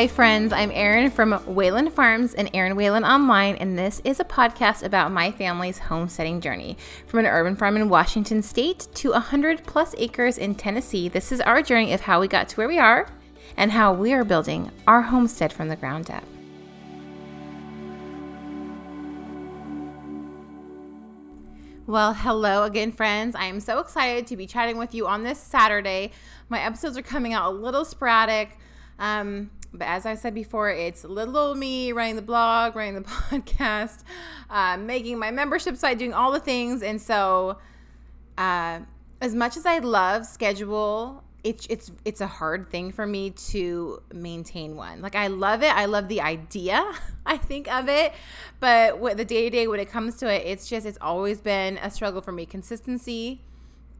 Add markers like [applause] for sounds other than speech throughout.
Hi, friends. I'm Eryn from Whalen Farms and Eryn Whalen Online, and this is a podcast about my family's homesteading journey. From an urban farm in Washington State to 100 plus acres in Tennessee, this is our journey of how we got to where we are and how we are building our homestead from the ground up. Well, hello again, friends. I am so excited to be chatting with you on this Saturday. My episodes are coming out a little sporadic. Um, but as I said before, it's little old me running the blog, running the [laughs] podcast, uh, making my membership site, doing all the things. And so, uh, as much as I love schedule, it's it's it's a hard thing for me to maintain one. Like I love it, I love the idea. [laughs] I think of it, but with the day to day when it comes to it, it's just it's always been a struggle for me. Consistency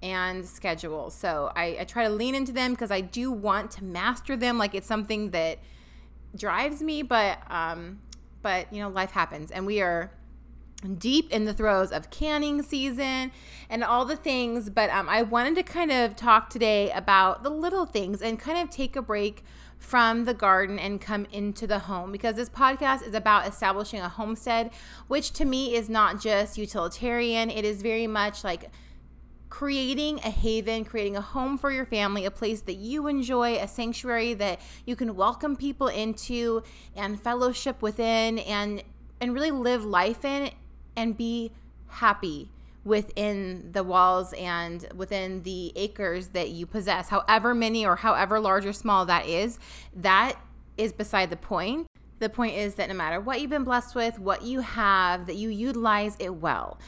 and schedule. So I, I try to lean into them because I do want to master them. Like it's something that drives me, but um, but you know, life happens, and we are deep in the throes of canning season and all the things. But um, I wanted to kind of talk today about the little things and kind of take a break from the garden and come into the home because this podcast is about establishing a homestead, which to me is not just utilitarian. It is very much like creating a haven, creating a home for your family, a place that you enjoy, a sanctuary that you can welcome people into and fellowship within and and really live life in and be happy within the walls and within the acres that you possess, however many or however large or small that is, that is beside the point. The point is that no matter what you've been blessed with, what you have, that you utilize it well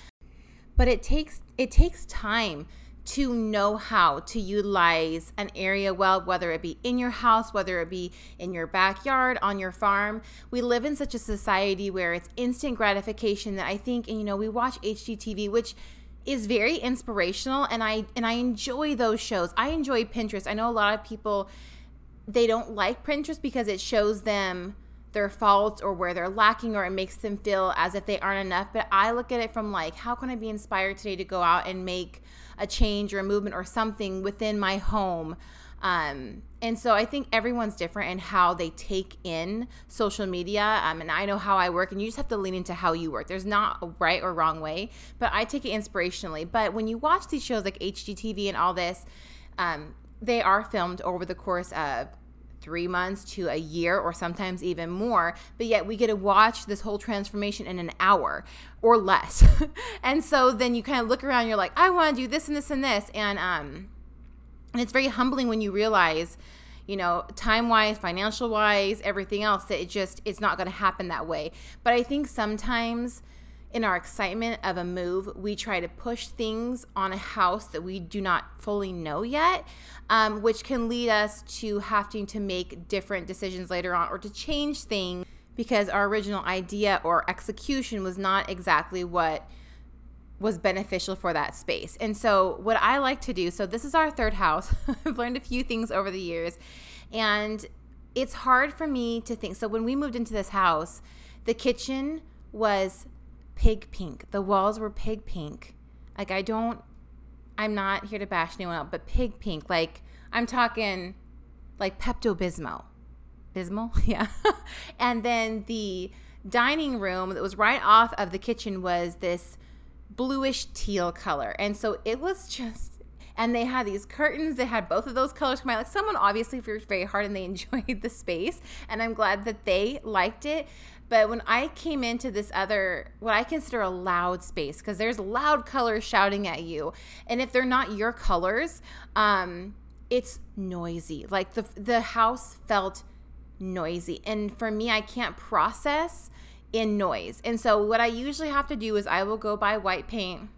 but it takes it takes time to know how to utilize an area well, whether it be in your house, whether it be in your backyard, on your farm. We live in such a society where it's instant gratification that I think, and you know, we watch HGTV, which is very inspirational and I and I enjoy those shows. I enjoy Pinterest. I know a lot of people they don't like Pinterest because it shows them their faults or where they're lacking or it makes them feel as if they aren't enough. But I look at it from like, how can I be inspired today to go out and make a change or a movement or something within my home? Um, and so I think everyone's different in how they take in social media. Um, and I know how I work, and you just have to lean into how you work. There's not a right or wrong way, but I take it inspirationally. But when you watch these shows like HGTV and all this, um, they are filmed over the course of three months to a year or sometimes even more but yet we get to watch this whole transformation in an hour or less. [laughs] And so then you kind of look around you're like i want to do this and this and this and um and it's very humbling when you realize you know time wise financial wise everything else that it just it's not going to happen that way. But i think sometimes in our excitement of a move, we try to push things on a house that we do not fully know yet, um, which can lead us to having to make different decisions later on or to change things because our original idea or execution was not exactly what was beneficial for that space. And so, what I like to do so, this is our third house. [laughs] I've learned a few things over the years, and it's hard for me to think. So, when we moved into this house, the kitchen was pig pink. The walls were pig pink. Like I don't I'm not here to bash anyone out, but pig pink. Like I'm talking like Pepto Bismol. Bismol? [laughs] Yeah. and then the dining room that was right off of the kitchen was this bluish teal color. And so it was just and they had these curtains They had both of those colors combined. Like someone obviously worked very hard and they [laughs] enjoyed the space, and I'm glad that they liked it. But when I came into this other, what I consider a loud space, because there's loud colors shouting at you, and if they're not your colors, um, it's noisy. Like the the house felt noisy, and for me, I can't process in noise. And so what I usually have to do is I will go buy white paint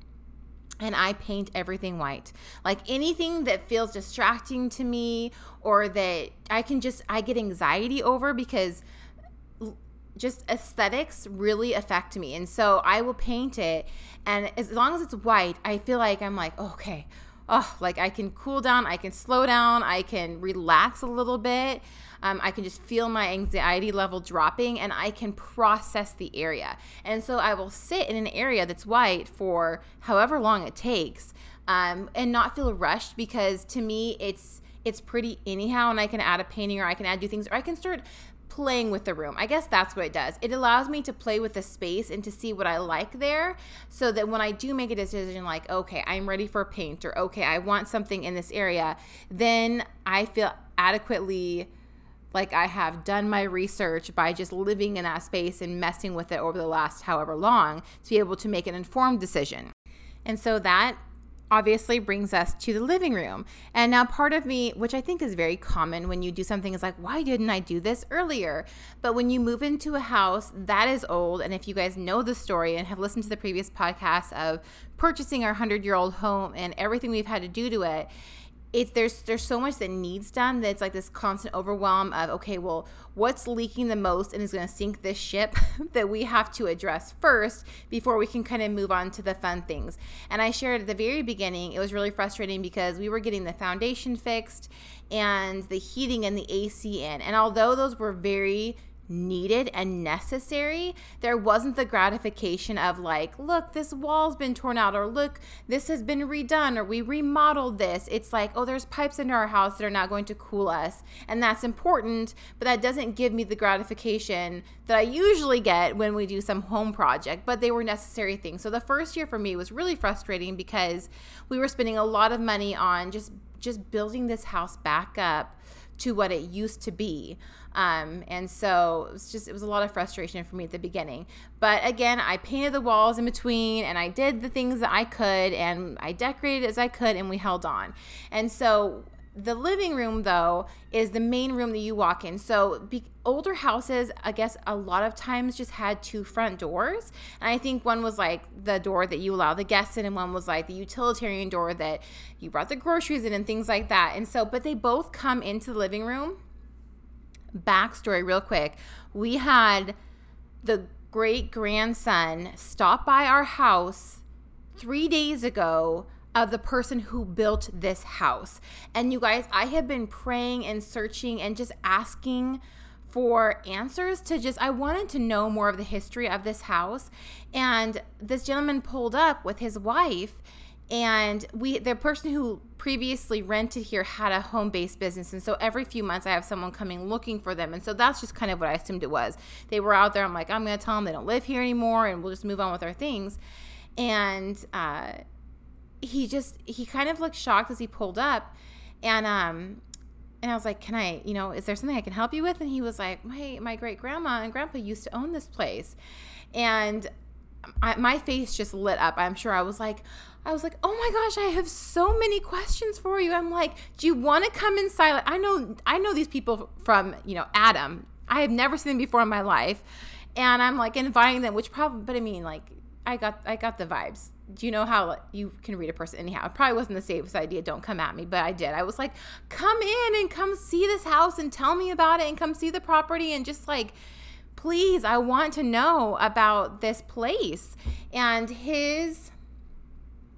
and I paint everything white. Like anything that feels distracting to me or that I can just I get anxiety over because just aesthetics really affect me. And so I will paint it. And as long as it's white, I feel like I'm like, oh, okay, oh, like I can cool down, I can slow down, I can relax a little bit. Um, I can just feel my anxiety level dropping and I can process the area. And so I will sit in an area that's white for however long it takes um, and not feel rushed because to me, it's it's pretty anyhow and I can add a painting or I can add new things or I can start playing with the room. I guess that's what it does. It allows me to play with the space and to see what I like there so that when I do make a decision like, okay, I'm ready for paint or okay, I want something in this area, then I feel adequately like I have done my research by just living in that space and messing with it over the last however long to be able to make an informed decision. And so that obviously brings us to the living room. And now, part of me, which I think is very common when you do something, is like, why didn't I do this earlier? But when you move into a house that is old, and if you guys know the story and have listened to the previous podcast of purchasing our 100 year old home and everything we've had to do to it, it's there's there's so much that needs done that it's like this constant overwhelm of okay well what's leaking the most and is going to sink this ship [laughs] that we have to address first before we can kind of move on to the fun things. And i shared at the very beginning it was really frustrating because we were getting the foundation fixed and the heating and the ac in. And although those were very needed and necessary. There wasn't the gratification of, like, look, this wall's been torn out, or look, this has been redone, or we remodeled this. It's like, oh, there's pipes into our house that are not going to cool us. And that's important, but that doesn't give me the gratification that I usually get when we do some home project, but they were necessary things. So the first year for me was really frustrating because we were spending a lot of money on just just building this house back up to what it used to be. Um, and so it was just, it was a lot of frustration for me at the beginning. But again, I painted the walls in between and I did the things that I could and I decorated as I could and we held on. And so the living room though is the main room that you walk in. So be, older houses i guess a lot of times just had two front doors. And i think one was like the door that you allow the guests in and one was like the utilitarian door that you brought the groceries in and things like that. And so but they both come into the living room. Backstory real quick. We had the great grandson stop by our house three days ago of the person who built this house. And you guys, I have been praying and searching and just asking for answers to just I wanted to know more of the history of this house. And this gentleman pulled up with his wife and we the person who previously rented here had a home-based business. And so every few months i have someone coming looking for them. And so that's just kind of what i assumed it was. They were out there. I'm like i'm going to tell them they don't live here anymore and we'll just move on with our things. And uh, he just he kind of looked shocked as he pulled up and um and I was like, "Can I, you know, is there something I can help you with?" And he was like, "My my great grandma and grandpa used to own this place," and I, my face just lit up. I'm sure I was like, I was like, "Oh my gosh, I have so many questions for you." I'm like, "Do you want to come inside?" I know I know these people from you know Adam. I have never seen them before in my life, and I'm like inviting them, which probably, but I mean, like, I got I got the vibes do you know how you can read a person anyhow? It probably wasn't the safest idea. Don't come at me, but I did. I was like, come in and come see this house and tell me about it and come see the property and just like, please, I want to know about this place. And his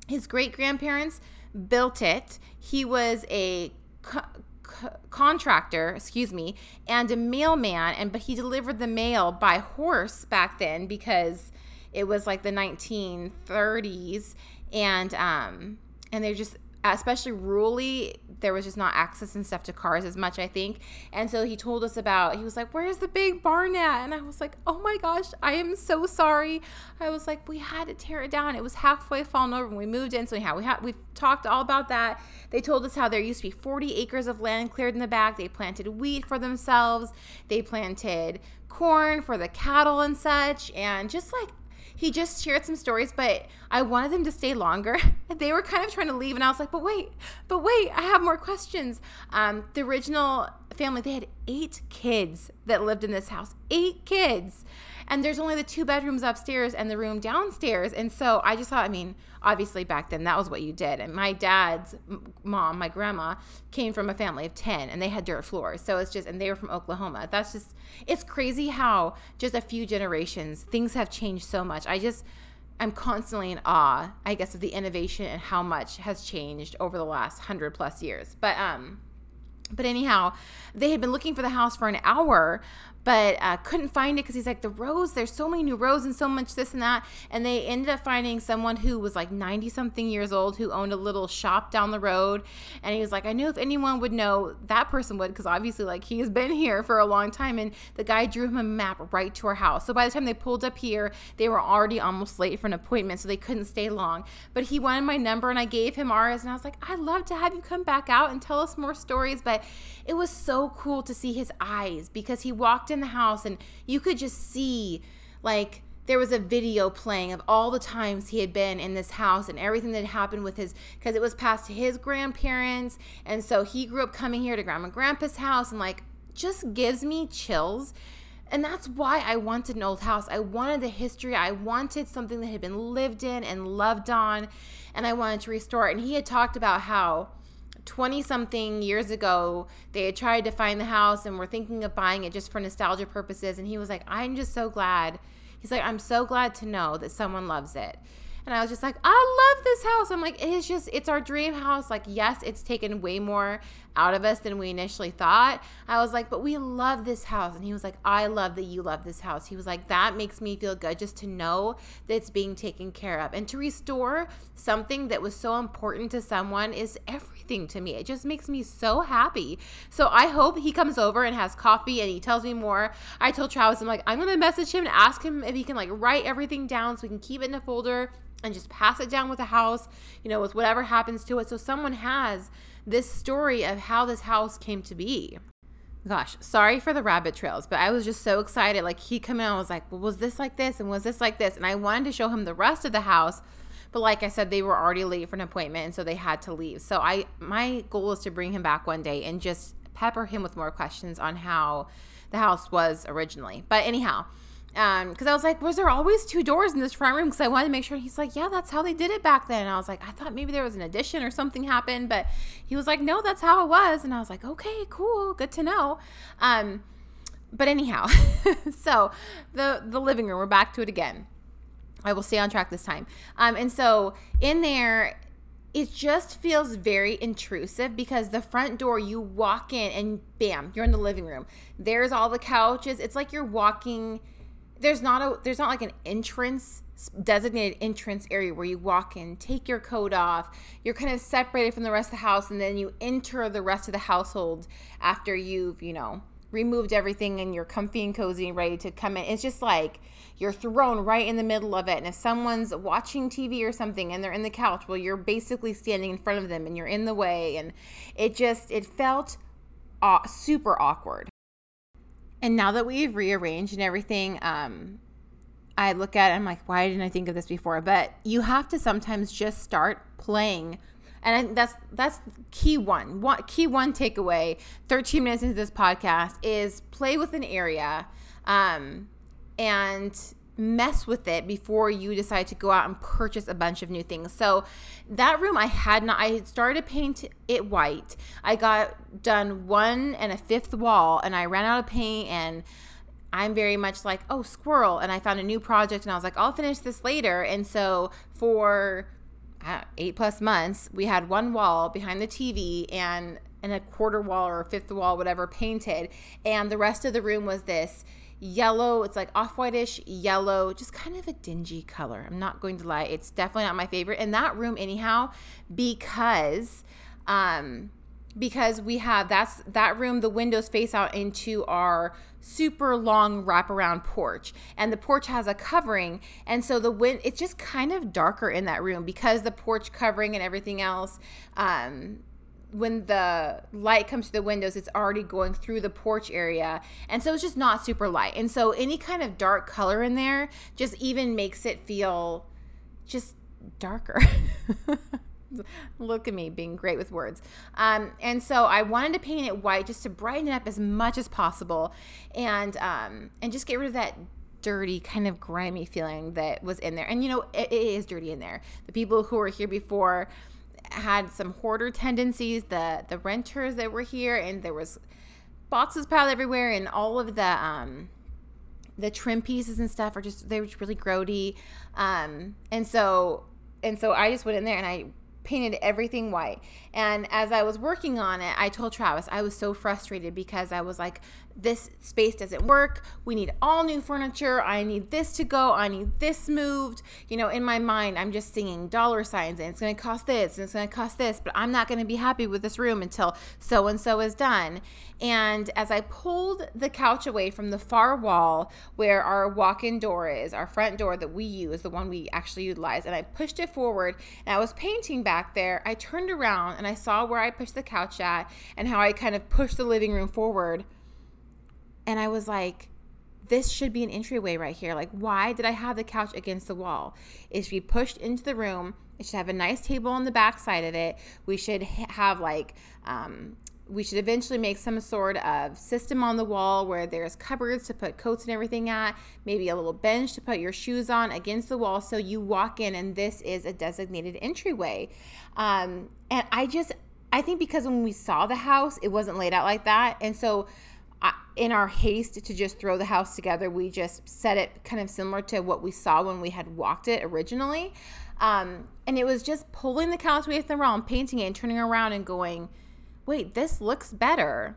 his great grandparents built it. He was a co- co- contractor, excuse me, and a mailman, and but he delivered the mail by horse back then because it was like the 1930s and um and they're just especially rurally there was just not access and stuff to cars as much i think. And so he told us about he was like where's the big barn at and i was like oh my gosh i am so sorry. I was like we had to tear it down. It was halfway fallen over when we moved in. So yeah we had we've talked all about that. They told us how there used to be 40 acres of land cleared in the back. They planted wheat for themselves. They planted corn for the cattle and such. And just like he just shared some stories, but I wanted them to stay longer. [laughs] they were kind of trying to leave, and I was like, but wait, but wait, I have more questions. Um, the original family, they had eight kids that lived in this house, eight kids and there's only the two bedrooms upstairs and the room downstairs. And so I just thought, I mean, obviously back then that was what you did. And my dad's mom, my grandma, came from a family of 10 and they had dirt floors. So it's just, and they were from Oklahoma. That's just, it's crazy how just a few generations, things have changed so much. I just, I'm constantly in awe, I guess, of the innovation and how much has changed over the last hundred plus years. But, um, But anyhow, they had been looking for the house for an hour, but uh, couldn't find it because he's like the rows there's so many new rows and so much this and that and they ended up finding someone who was like 90 something years old who owned a little shop down the road and he was like i knew if anyone would know that person would because obviously like he's been here for a long time and the guy drew him a map right to our house. So by the time they pulled up here they were already almost late for an appointment so they couldn't stay long. But he wanted my number and i gave him ours and i was like i'd love to have you come back out and tell us more stories but it was so cool to see his eyes because he walked in the house and you could just see like there was a video playing of all the times he had been in this house and everything that happened with his because it was passed to his grandparents and so he grew up coming here to grandma and grandpa's house and like just gives me chills and that's why I wanted an old house. I wanted the history. I wanted something that had been lived in and loved on, and I wanted to restore it. And he had talked about how 20 something years ago, they had tried to find the house and were thinking of buying it just for nostalgia purposes. And he was like, I'm just so glad. He's like, I'm so glad to know that someone loves it. And I was just like, I love this house. I'm like, it's just, it's our dream house. Like, yes, it's taken way more out of us than we initially thought. I was like, but we love this house. And he was like, I love that you love this house. He was like, that makes me feel good just to know that it's being taken care of. And to restore something that was so important to someone is everything to me. It just makes me so happy. So I hope he comes over and has coffee and he tells me more. I told Travis, I'm like, I'm going to message him and ask him if he can like write everything down so we can keep it in a folder and just pass it down with the house, you know, with whatever happens to it. So someone has this story of how this house came to be. Gosh, sorry for the rabbit trails, but I was just so excited. Like he come in, I was like, well, was this like this? And was this like this? And I wanted to show him the rest of the house. But like I said, they were already late for an appointment, and so they had to leave. So I my goal is to bring him back one day and just pepper him with more questions on how the house was originally. But anyhow, because um, I was like, was there always two doors in this front room? Because I wanted to make sure. He's like, yeah, that's how they did it back then. And I was like, I thought maybe there was an addition or something happened, but he was like, no, that's how it was. And I was like, okay, cool, good to know. Um, but anyhow, [laughs] so the the living room, we're back to it again. I will stay on track this time. Um, and so in there, it just feels very intrusive because the front door you walk in and bam you're in the living room there's all the couches it's like you're walking there's not a there's not like an entrance designated entrance area where you walk in, take your coat off. You're kind of separated from the rest of the house, and then you enter the rest of the household after you've, you know, removed everything and you're comfy and cozy and ready to come in. It's just like you're thrown right in the middle of it. And if someone's watching TV or something and they're in the couch, well, you're basically standing in front of them and you're in the way. And it just, it felt super awkward. And now that we've rearranged and everything, um, I look at it, I'm like, why didn't I think of this before? But you have to sometimes just start playing. And that's that's key one. one key one takeaway 13 minutes into this podcast is play with an area um, and mess with it before you decide to go out and purchase a bunch of new things. So that room I had not I started to paint it white. I got done one and a fifth wall and I ran out of paint and I'm very much like, oh, squirrel. And I found a new project and I was like, I'll finish this later. And so for uh, eight plus months, we had one wall behind the TV and and a quarter wall or a fifth wall, whatever, painted. And the rest of the room was this yellow. It's like off whitish yellow, just kind of a dingy color. I'm not going to lie. It's definitely not my favorite. in that room, anyhow, because um because we have that's that room the windows face out into our super long wraparound porch and the porch has a covering and so the wind it's just kind of darker in that room because the porch covering and everything else um when the light comes to the windows, it's already going through the porch area. And so it's just not super light. And so any kind of dark color in there just even makes it feel just darker. [laughs] Look at me being great with words. Um, and so I wanted to paint it white just to brighten it up as much as possible and um, and just get rid of that dirty, kind of grimy feeling that was in there. And you know, it, it is dirty in there. The people who were here before had some hoarder tendencies. The the renters that were here, and there was boxes piled everywhere, and all of the um, the trim pieces and stuff are just they were really grody. Um, and so and so I just went in there and I painted everything white. And as I was working on it, I told Travis I was so frustrated because I was like, this space doesn't work. We need all new furniture. I need this to go. I need this moved. You know, in my mind, I'm just singing dollar signs and it's going to cost this and it's going to cost this, but I'm not going to be happy with this room until so and so is done. And as I pulled the couch away from the far wall where our walk in door is, our front door that we use, the one we actually utilize, and I pushed it forward and I was painting back there, I turned around and I saw where I pushed the couch at and how I kind of pushed the living room forward and I was like, this should be an entryway right here. Like, why did I have the couch against the wall? It should be pushed into the room. It should have a nice table on the back side of it. We should have like, um, we should eventually make some sort of system on the wall where there's cupboards to put coats and everything at, maybe a little bench to put your shoes on against the wall. So you walk in and this is a designated entryway. Um, and I just, I think because when we saw the house, it wasn't laid out like that. And so, in our haste to just throw the house together, we just set it kind of similar to what we saw when we had walked it originally. Um, and it was just pulling the couch away from the wall, painting it, and turning around and going, wait, this looks better.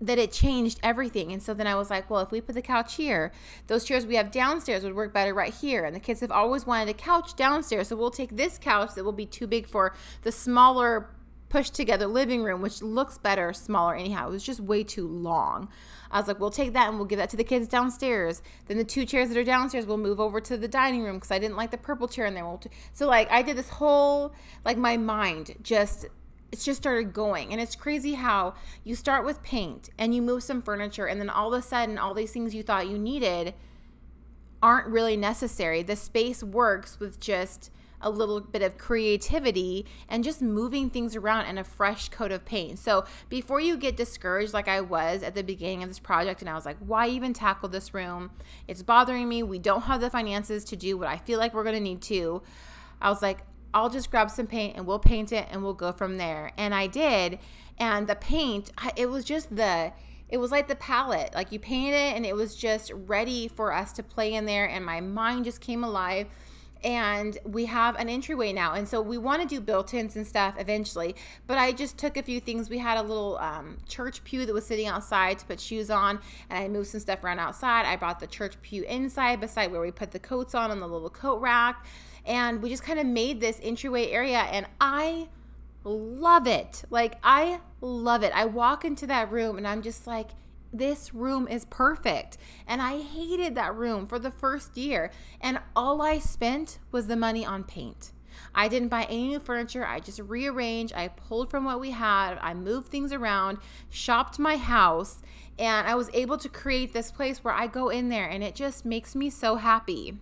That it changed everything. And so then I was like, well, if we put the couch here, those chairs we have downstairs would work better right here. And the kids have always wanted a couch downstairs. So we'll take this couch that will be too big for the smaller pushed together living room, which looks better, smaller anyhow. It was just way too long. I was like, we'll take that and we'll give that to the kids downstairs. Then the two chairs that are downstairs we'll move over to the dining room because I didn't like the purple chair in there. So like I did this whole like my mind just it's just started going and it's crazy how you start with paint and you move some furniture and then all of a sudden all these things you thought you needed aren't really necessary. The space works with just a little bit of creativity and just moving things around and a fresh coat of paint. So before you get discouraged, like I was at the beginning of this project, and I was like, why even tackle this room? It's bothering me. We don't have the finances to do what I feel like we're going to need to. I was like, I'll just grab some paint and we'll paint it and we'll go from there. And I did. And the paint, it was just the it was like the palette like you painted it and it was just ready for us to play in there and my mind just came alive and we have an entryway now and so we want to do built-ins and stuff eventually but i just took a few things. We had a little um, church pew that was sitting outside to put shoes on and i moved some stuff around outside. I brought the church pew inside beside where we put the coats on on the little coat rack and we just kind of made this entryway area and i love it. Like i love it. I walk into that room and i'm just like this room is perfect. And I hated that room for the first year. And all I spent was the money on paint. I didn't buy any new furniture. I just rearranged. I pulled from what we had. I moved things around, shopped my house, and I was able to create this place where I go in there and it just makes me so happy.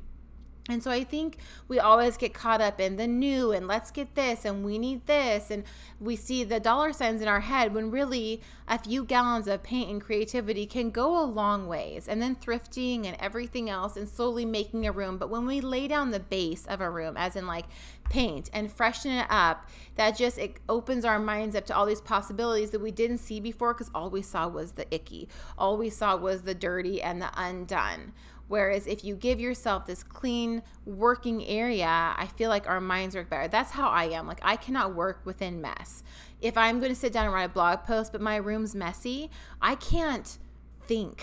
And so I think we always get caught up in the new and let's get this and we need this. And we see the dollar signs in our head when really a few gallons of paint and creativity can go a long ways. And then thrifting and everything else and slowly making a room. But when we lay down the base of a room, as in like paint and freshen it up, that just it opens our minds up to all these possibilities that we didn't see before because all we saw was the icky. All we saw was the dirty and the undone Whereas if you give yourself this clean working area, I feel like our minds work better. That's how I am. Like I cannot work within mess. If I'm going to sit down and write a blog post, but my room's messy, I can't think.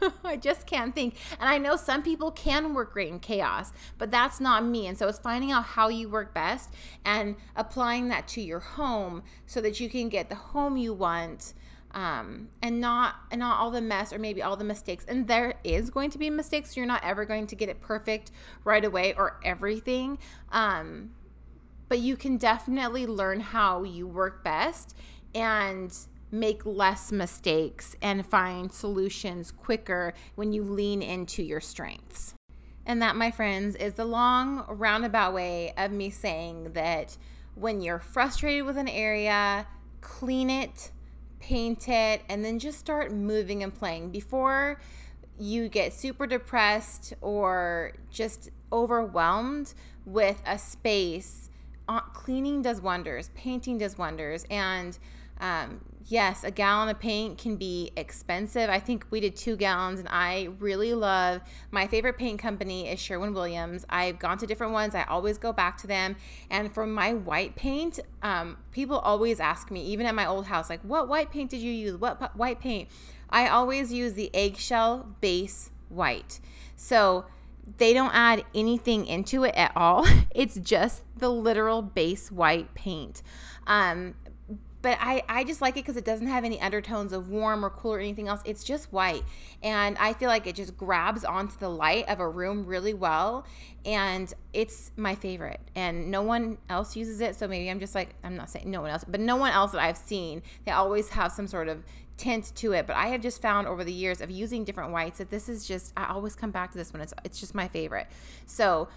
[laughs] I just can't think. And I know some people can work great in chaos, but that's not me. And so it's finding out how you work best and applying that to your home so that you can get the home you want um, and not and not all the mess or maybe all the mistakes. And there is going to be mistakes. you're not ever going to get it perfect right away or everything. Um, but you can definitely learn how you work best and make less mistakes and find solutions quicker when you lean into your strengths. And that, my friends, is the long roundabout way of me saying that when you're frustrated with an area, clean it paint it, and then just start moving and playing before you get super depressed or just overwhelmed with a space. Uh, cleaning does wonders, painting does wonders, and um, yes, a gallon of paint can be expensive. I think we did two gallons, and I really love my favorite paint company is Sherwin Williams. I've gone to different ones, I always go back to them. And for my white paint, um, people always ask me, even at my old house, like, what white paint did you use? What white paint? I always use the eggshell base white. So, they don't add anything into it at all. [laughs] It's just the literal base white paint. Um, but I, I just like it because it doesn't have any undertones of warm or cool or anything else. It's just white. And I feel like it just grabs onto the light of a room really well. And it's my favorite. And no one else uses it. So maybe I'm just like, I'm not saying no one else, but no one else that I've seen, they always have some sort of tint to it. But I have just found over the years of using different whites that this is just, I always come back to this one. It's, it's just my favorite. So,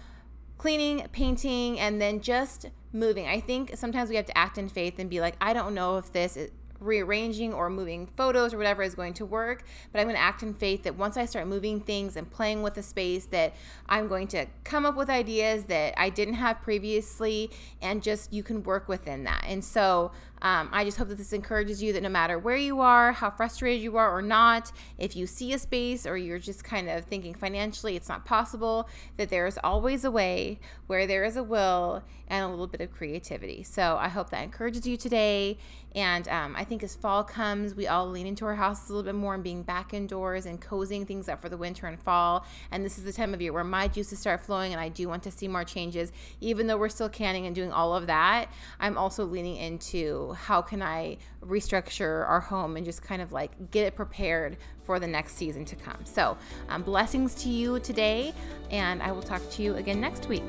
cleaning, painting, and then just moving. I think sometimes we have to act in faith and be like, I don't know if this is rearranging or moving photos or whatever is going to work but i'm going to act in faith that once i start moving things and playing with the space that i'm going to come up with ideas that i didn't have previously and just you can work within that and so um, I just hope that this encourages you that no matter where you are, how frustrated you are or not, if you see a space or you're just kind of thinking financially it's not possible, that there is always a way where there is a will and a little bit of creativity. So I hope that encourages you today. And um, I think as fall comes, we all lean into our houses a little bit more and being back indoors and cozying things up for the winter and fall. And this is the time of year where my juices start flowing, and I do want to see more changes. Even though we're still canning and doing all of that, I'm also leaning into how can I restructure our home and just kind of like get it prepared for the next season to come. So, um, blessings to you today, and I will talk to you again next week.